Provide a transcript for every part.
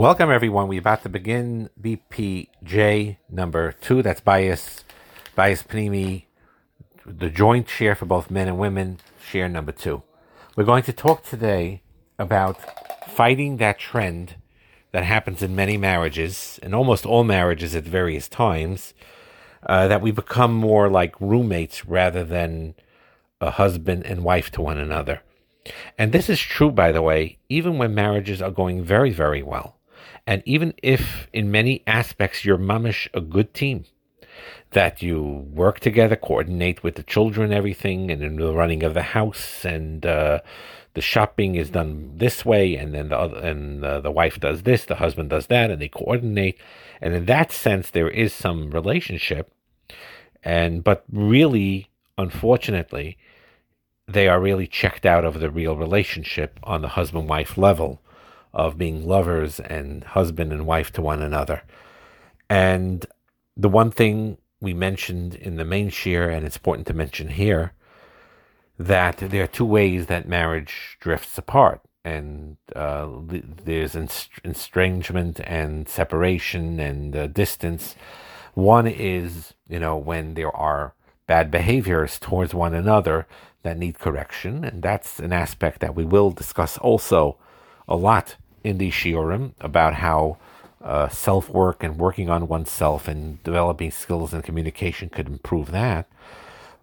Welcome, everyone. We're about to begin BPJ number two. That's Bayis, Bayis Penimi, the joint share for both men and women, share number two. We're going to talk today about fighting that trend that happens in many marriages, in almost all marriages at various times, uh, that we become more like roommates rather than a husband and wife to one another. And this is true, by the way, even when marriages are going very, very well. And even if in many aspects you're mamish a good team, that you work together, coordinate with the children, everything, and in the running of the house, and uh, the shopping is done this way, and then the other, and uh, the wife does this, the husband does that, and they coordinate, and in that sense there is some relationship, and but really, unfortunately, they are really checked out of the real relationship on the husband wife level of being lovers and husband and wife to one another. And the one thing we mentioned in the main shiur, and it's important to mention here, that there are two ways that marriage drifts apart. And uh, there's estrangement and separation and uh, distance. One is, you know, when there are bad behaviors towards one another that need correction. And that's an aspect that we will discuss also a lot in the shiurim about how uh, self work and working on oneself and developing skills and communication could improve that.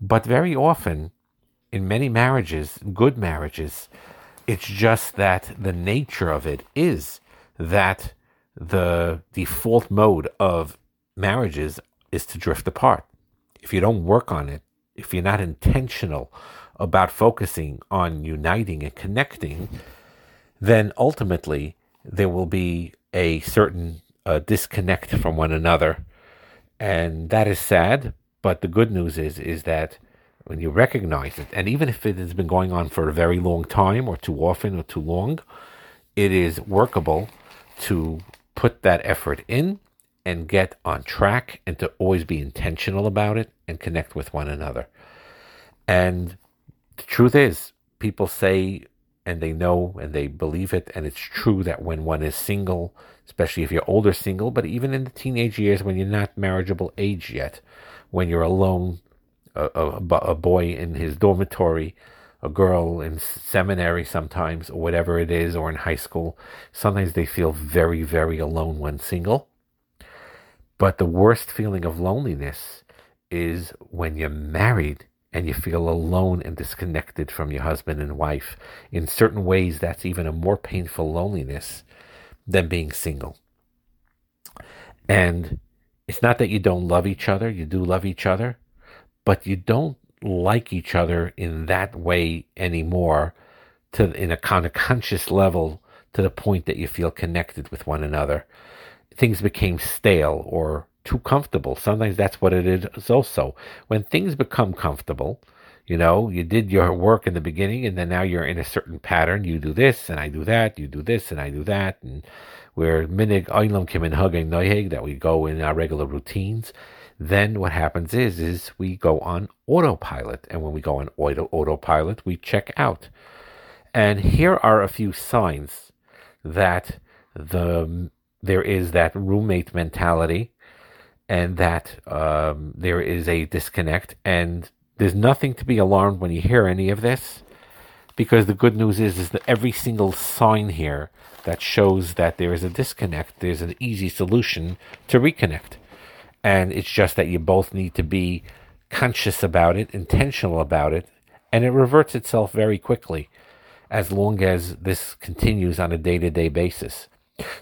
But very often, in many marriages, good marriages, it's just that the nature of it is that the default mode of marriages is to drift apart. If you don't work on it, if you're not intentional about focusing on uniting and connecting, then ultimately there will be a certain uh, disconnect from one another, and that is sad. But the good news is is that when you recognize it, and even if it has been going on for a very long time, or too often, or too long, it is workable to put that effort in and get on track and to always be intentional about it and connect with one another. And the truth is, people say and they know and they believe it, and it's true that when one is single, especially if you're older single, but even in the teenage years when you're not marriageable age yet, when you're alone, a, a, a boy in his dormitory, a girl in seminary sometimes, or whatever it is, or in high school, sometimes they feel very, very alone when single. But the worst feeling of loneliness is when you're married and you feel alone and disconnected from your husband and wife. In certain ways, that's even a more painful loneliness than being single. And it's not that you don't love each other, you do love each other, but you don't like each other in that way anymore to in a kind of conscious level to the point that you feel connected with one another. Things became stale or too comfortable. Sometimes that's what it is also. When things become comfortable, you know, you did your work in the beginning and then now you're in a certain pattern. You do this and I do that, you do this and I do that. And we're minig oilam kim hugging noihig that we go in our regular routines. Then what happens is, is we go on autopilot. And when we go on auto, autopilot, we check out. And here are a few signs that the there is that roommate mentality and that um, there is a disconnect. And there's nothing to be alarmed when you hear any of this, because the good news is is that every single sign here that shows that there is a disconnect, there's an easy solution to reconnect. And it's just that you both need to be conscious about it, intentional about it, and it reverts itself very quickly as long as this continues on a day to day basis.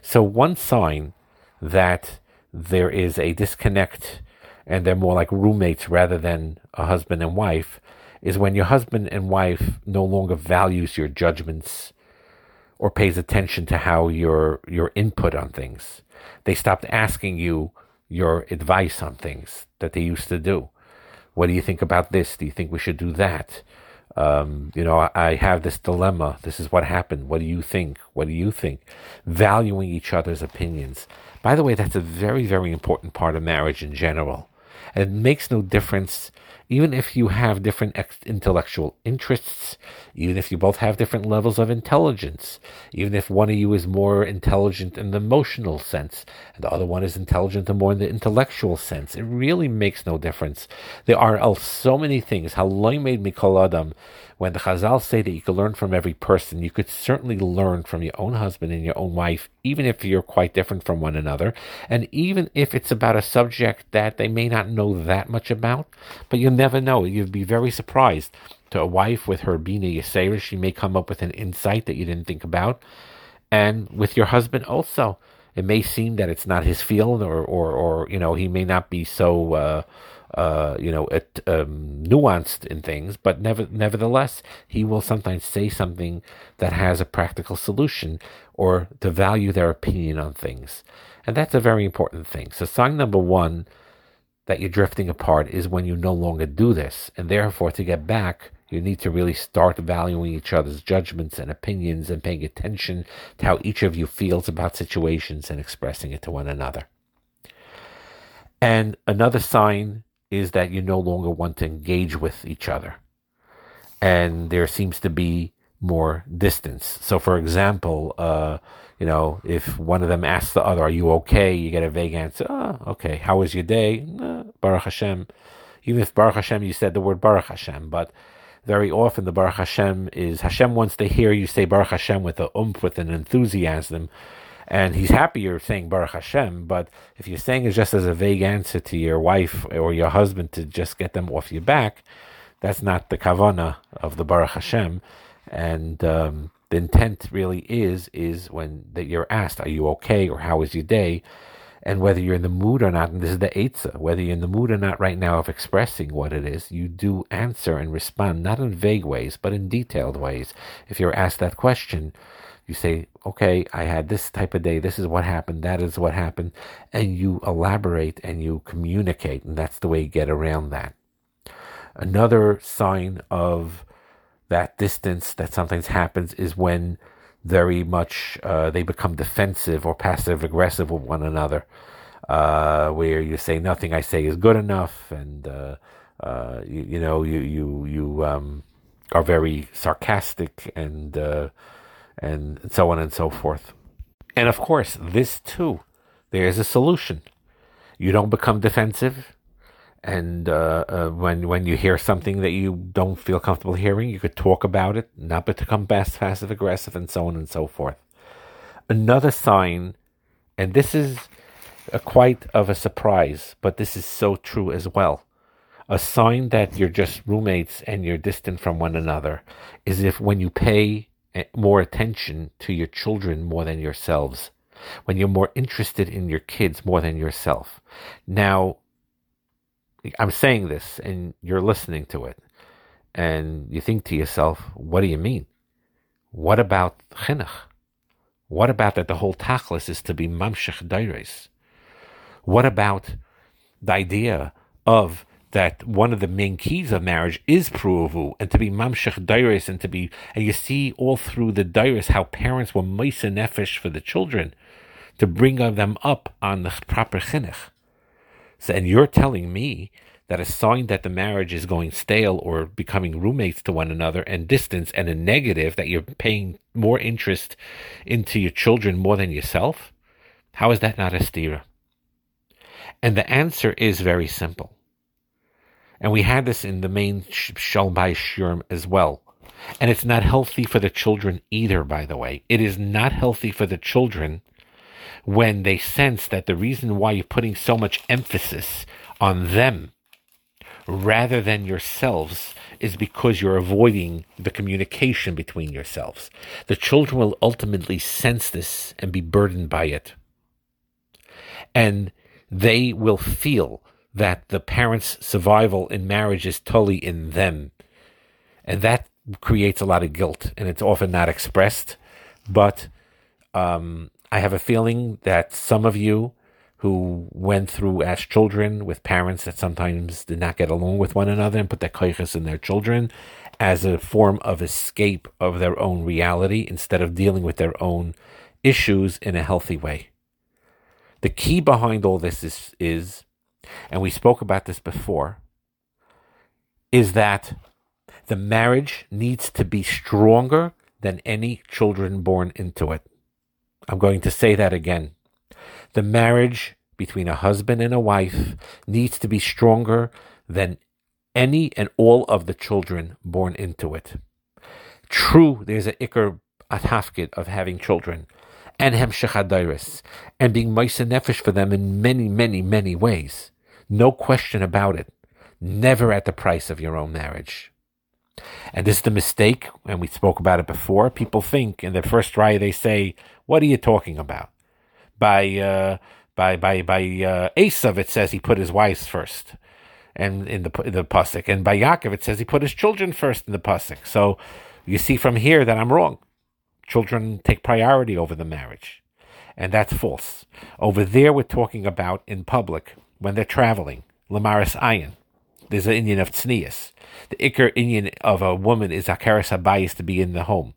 So, one sign that there is a disconnect and they're more like roommates rather than a husband and wife is when your husband and wife no longer values your judgments or pays attention to how your your input on things. They stopped asking you your advice on things that they used to do. What do you think about this? Do you think we should do that? Um, you know, I, I have this dilemma. This is what happened. What do you think? What do you think? Valuing each other's opinions. By the way, that's a very, very important part of marriage in general. And it makes no difference, even if you have different ex- intellectual interests, even if you both have different levels of intelligence, even if one of you is more intelligent in the emotional sense and the other one is intelligent more in the intellectual sense, it really makes no difference. There are uh, so many things. How made mikol adam when the Chazal say that you can learn from every person, you could certainly learn from your own husband and your own wife, even if you're quite different from one another, and even if it's about a subject that they may not know that much about, but you'll never know. You'd be very surprised. To a wife with her Bina Yisera, she may come up with an insight that you didn't think about. And with your husband also, it may seem that it's not his field or, or, or you know, he may not be so... Uh, uh, you know, it, um, nuanced in things, but never, nevertheless, he will sometimes say something that has a practical solution or to value their opinion on things. And that's a very important thing. So, sign number one that you're drifting apart is when you no longer do this. And therefore, to get back, you need to really start valuing each other's judgments and opinions and paying attention to how each of you feels about situations and expressing it to one another. And another sign is that you no longer want to engage with each other. And there seems to be more distance. So, for example, uh, you know, if one of them asks the other, Are you okay? You get a vague answer, Oh, okay. How was your day? Baruch Hashem. Even if Baruch Hashem, you said the word Baruch Hashem, but very often the Baruch Hashem is Hashem wants to hear you say Baruch Hashem with a umph, with an enthusiasm, and he's happy you're saying Baruch Hashem. But if you're saying it just as a vague answer to your wife or your husband to just get them off your back, that's not the kavana of the Baruch Hashem. And um, the intent really is is when that you're asked, "Are you okay?" or "How was your day?" and whether you're in the mood or not, and this is the Eitzah, whether you're in the mood or not right now of expressing what it is, you do answer and respond, not in vague ways, but in detailed ways. If you're asked that question, you say, okay, I had this type of day, this is what happened, that is what happened, and you elaborate and you communicate, and that's the way you get around that. Another sign of that distance that sometimes happens is when very much uh, they become defensive or passive aggressive with one another, uh, where you say nothing I say is good enough, and uh, uh you, you, know you you you um, are very sarcastic and uh, and so on and so forth. And of course, this too, there is a solution. You don't become defensive, and uh, uh, when when you hear something that you don't feel comfortable hearing, you could talk about it, not become passive aggressive, and so on and so forth. Another sign, and this is a quite of a surprise, but this is so true as well. A sign that you're just roommates and you're distant from one another is if when you pay more attention to your children more than yourselves, when you're more interested in your kids more than yourself. Now, I'm saying this and you're listening to it, and you think to yourself, what do you mean? What about chinuch? What about that the whole tachlis is to be mamshech daires? What about the idea of that one of the main keys of marriage is pruvu and to be mamshech dairis and to be and you see all through the dairis how parents were meisa nefesh for the children to bring them up on the proper chinuch. So, and you're telling me that a sign that the marriage is going stale or becoming roommates to one another and distance and a negative that you're paying more interest into your children more than yourself? How is that not a stira? And the answer is very simple. And we had this in the main Shalbai Shurim as well. And it's not healthy for the children either, by the way. It is not healthy for the children when they sense that the reason why you're putting so much emphasis on them rather than yourselves is because you're avoiding the communication between yourselves. The children will ultimately sense this and be burdened by it. And they will feel that the parents' survival in marriage is totally in them. And that creates a lot of guilt, and it's often not expressed. But um, I have a feeling that some of you who went through as children with parents that sometimes did not get along with one another and put their koiches in their children as a form of escape of their own reality instead of dealing with their own issues in a healthy way. The key behind all this is, is and we spoke about this before, is that the marriage needs to be stronger than any children born into it. I'm going to say that again. The marriage between a husband and a wife needs to be stronger than any and all of the children born into it. True, there's an ikr atafkid of having children and hemshech and being ma'isa nefesh for them in many, many, many ways. No question about it. Never at the price of your own marriage. And this is the mistake, and we spoke about it before. People think in the first raya they say, "What are you talking about?" By uh, by by by uh, Esav, it says he put his wives first, and in the the pasuk, and by Yaakov it says he put his children first in the pasuk. So you see from here that I'm wrong. Children take priority over the marriage, and that's false. Over there, we're talking about in public when they're traveling. Lamaris ayin. There's an inyan of tznius. The ikr inyan of a woman is akaras habayis to be in the home.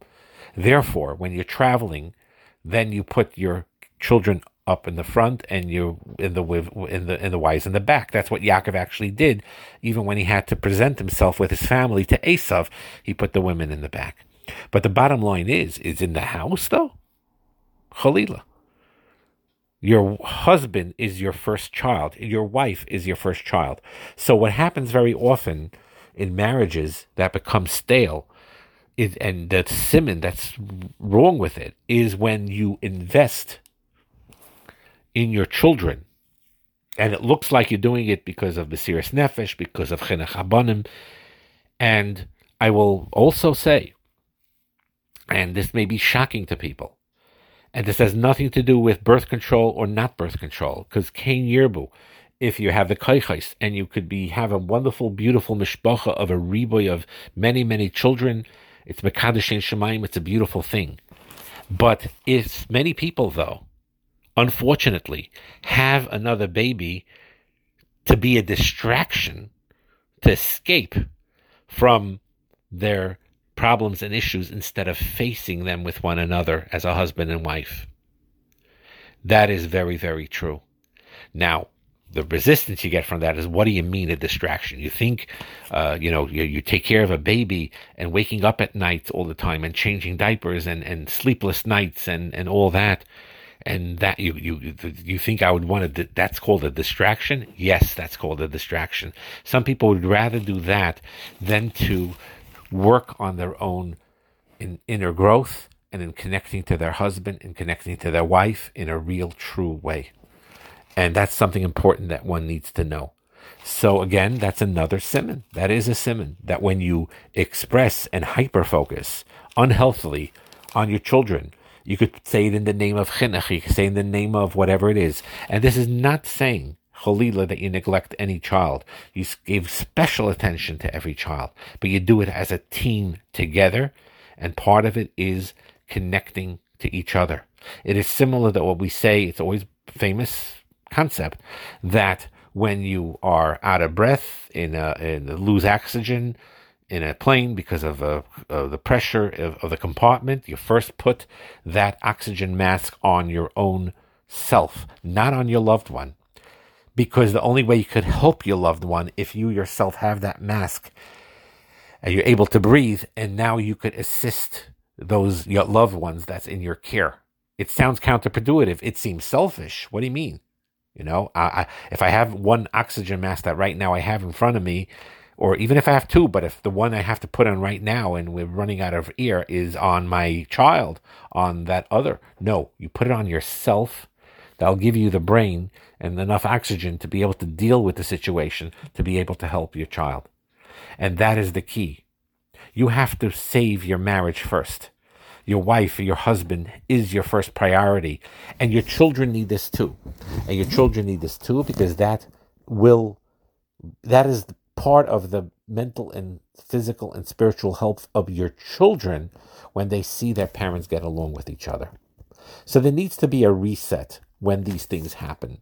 Therefore, when you're traveling, then you put your children up in the front and you in the in the in the wives in the back. That's what Yaakov actually did. Even when he had to present himself with his family to Esav, he put the women in the back. But the bottom line is, is in the house though, Chalila. Your husband is your first child. Your wife is your first child. So what happens very often in marriages that become stale is, and the simon that's wrong with it is when you invest in your children and it looks like you're doing it because of serious nefesh, because of chinuch abanim. And I will also say, and this may be shocking to people, and this has nothing to do with birth control or not birth control, because Cain Yerbu, if you have the kaichais and you could be have a wonderful, beautiful mishpacha of a riboy of many, many children, it's mekadosh and shemaim, it's a beautiful thing. But if many people, though, unfortunately, have another baby to be a distraction to escape from their problems and issues instead of facing them with one another as a husband and wife. That is very, very true. Now, the resistance you get from that is what do you mean a distraction? You think, uh, you know, you, you take care of a baby and waking up at night all the time and changing diapers and, and sleepless nights and, and all that. And that you, you, you think I would want to, that's called a distraction? Yes, that's called a distraction. Some people would rather do that than to work on their own in inner growth and in connecting to their husband and connecting to their wife in a real, true way. And that's something important that one needs to know. So again, that's another simon. That is a simon. That when you express and hyper focus unhealthily on your children, you could say it in the name of chinuch, you could say in the name of whatever it is. And this is not saying cholila that you neglect any child. You give special attention to every child, but you do it as a team together, and part of it is connecting to each other. It is similar to what we say, it's always famous concept that when you are out of breath, in, a, in a lose oxygen in a plane because of, uh, the pressure of, of the compartment, you first put that oxygen mask on your own self, not on your loved one because the only way you could help your loved one if you yourself have that mask and you're able to breathe and now you could assist those your loved ones that's in your care. It sounds counterproductive it seems selfish. What do you mean? You know I, I, if i have one oxygen mask that right now i have in front of me or even if i have two but if the one i have to put on right now and we're running out of air is on my child on that other no you put it on yourself that'll give you the brain and enough oxygen to be able to deal with the situation, to be able to help your child. And that is the key. You have to save your marriage first. Your wife or your husband is your first priority. And your children need this too. And your children need this too because that will, that is part of the mental and physical and spiritual health of your children when they see their parents get along with each other. So there needs to be a reset when these things happen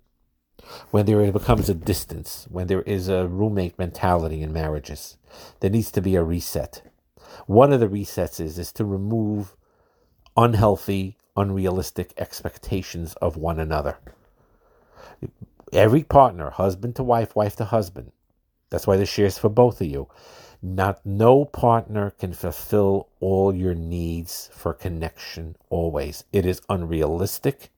when there becomes a distance, when there is a roommate mentality in marriages, there needs to be a reset. One of the resets is, is to remove unhealthy, unrealistic expectations of one another. Every partner, husband to wife, wife to husband, that's why the shares for both of you. Not no partner can fulfill all your needs for connection always. It is unrealistic.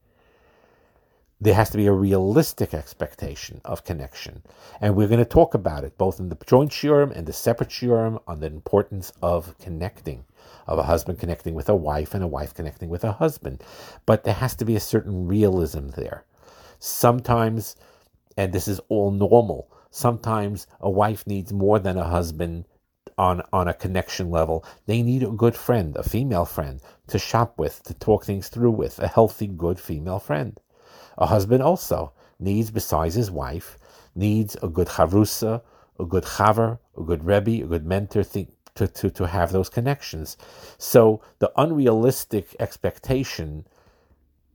There has to be a realistic expectation of connection. And we're going to talk about it both in the joint shiurim and the separate shiurim on the importance of connecting, of a husband connecting with a wife and a wife connecting with a husband. But there has to be a certain realism there. Sometimes, and this is all normal, sometimes a wife needs more than a husband on on a connection level. They need a good friend, a female friend, to shop with, to talk things through with, a healthy, good female friend. A husband also needs, besides his wife, needs a good chavrusa, a good chaver, a good rebbe, a good mentor think, to, to, to have those connections. So the unrealistic expectation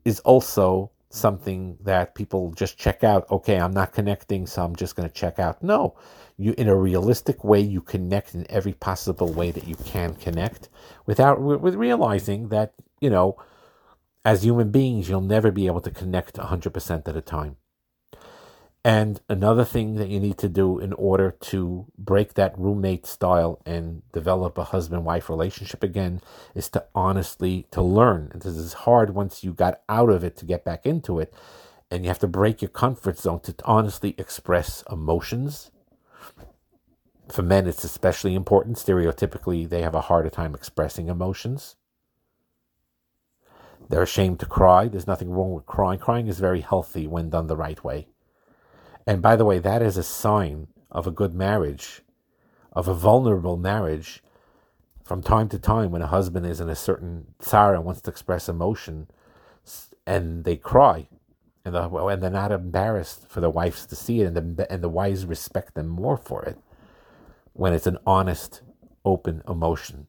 is also something that people just check out. Okay, I'm not connecting, so I'm just going to check out. No, you in a realistic way you connect in every possible way that you can connect without with realizing that you know as human beings you'll never be able to connect 100% at a time and another thing that you need to do in order to break that roommate style and develop a husband wife relationship again is to honestly to learn and this is hard once you got out of it to get back into it and you have to break your comfort zone to honestly express emotions for men, it's especially important. Stereotypically, they have a harder time expressing emotions. They're ashamed to cry. There's nothing wrong with crying. Crying is very healthy when done the right way. And by the way, that is a sign of a good marriage, of a vulnerable marriage. From time to time, when a husband is in a certain sorrow and wants to express emotion, and they cry, and, the, and they're not embarrassed for the wives to see it, and the, and the wives respect them more for it when it's an honest, open emotion.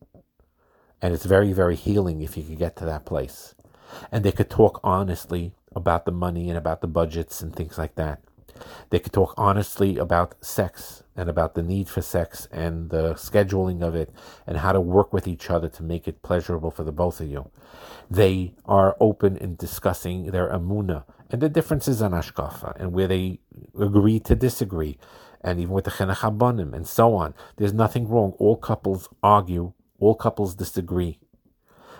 And it's very, very healing if you can get to that place. And they could talk honestly about the money and about the budgets and things like that. They could talk honestly about sex and about the need for sex and the scheduling of it and how to work with each other to make it pleasurable for the both of you. They are open in discussing their amuna and the differences on ashkafa and where they agree to disagree and even with the Chinuch and so on. There's nothing wrong. All couples argue, all couples disagree.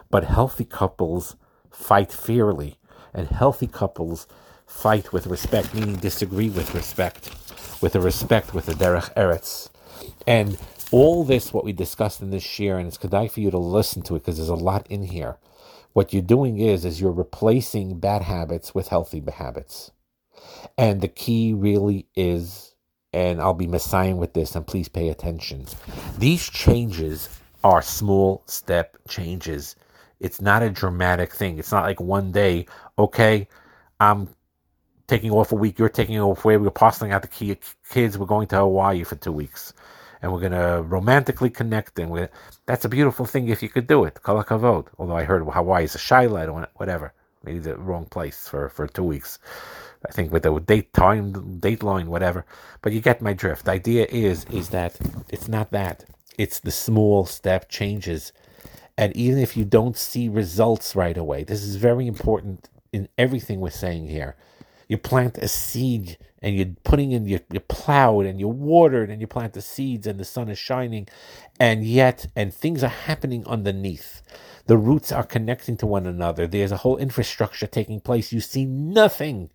But healthy couples fight fairly, and healthy couples fight with respect, meaning disagree with respect, with a respect, with a derech eretz. And all this, what we discussed in this shiur, and it's kedai for you to listen to it because there's a lot in here. What you're doing is, is you're replacing bad habits with healthy habits. And the key really is and I'll be messiahing with this, and please pay attention. These changes are small step changes. It's not a dramatic thing. It's not like one day, okay, I'm taking off a week, you're taking off away, we're parceling out the kids, we're going to Hawaii for two weeks. And we're going to romantically connect, and we that's a beautiful thing if you could do it. Kol Although I heard Hawaii is a shiloh, or whatever, maybe the wrong place for, for two weeks. I think with the date time, date line, whatever. But you get my drift. The idea is is that it's not that. It's the small step changes. And even if you don't see results right away, this is very important in everything we're saying here. You plant a seed and you're putting in, you, you plowed and you watered and you plant the seeds and the sun is shining and yet, and things are happening underneath. The roots are connecting to one another. There's a whole infrastructure taking place. You see nothing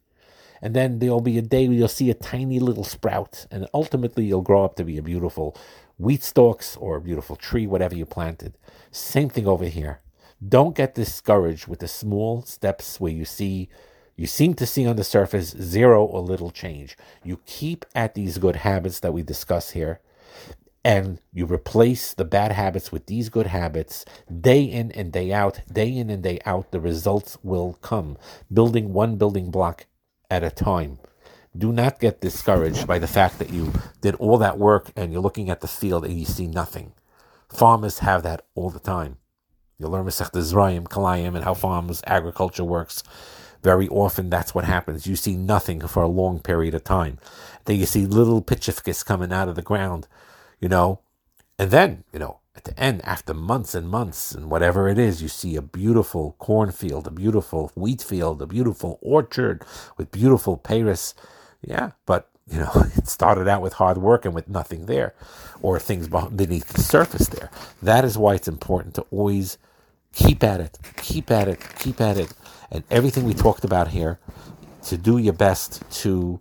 and then there'll be a day where you'll see a tiny little sprout, and ultimately you'll grow up to be a beautiful wheat stalks or a beautiful tree, whatever you planted. Same thing over here. Don't get discouraged with the small steps where you see you seem to see on the surface zero or little change. You keep at these good habits that we discuss here, and you replace the bad habits with these good habits day in and day out, day in and day out, the results will come. Building one building block at a time. Do not get discouraged by the fact that you did all that work and you're looking at the field and you see nothing. Farmers have that all the time. You learn Masech Zrayim, Kilayim, and how farmers agriculture works. Very often, that's what happens. You see nothing for a long period of time. Then you see little pitchifkis coming out of the ground, you know, and then, you know, at the end, after months and months and whatever it is, you see a beautiful cornfield, a beautiful wheat field, a beautiful orchard with beautiful peiros. Yeah, but you know, it started out with hard work and with nothing there, or things beneath the surface there. That is why it's important to always keep at it, keep at it, keep at it. And everything we talked about here, to do your best to,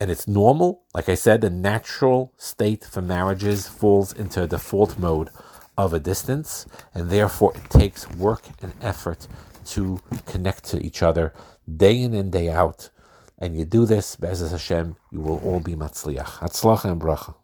and it's normal. Like I said, the natural state for marriages falls into a default mode of a distance, and therefore it takes work and effort to connect to each other day in and day out. And you do this, Be'ezras Hashem, you will all be matzliach. Hatzlacha and bracha.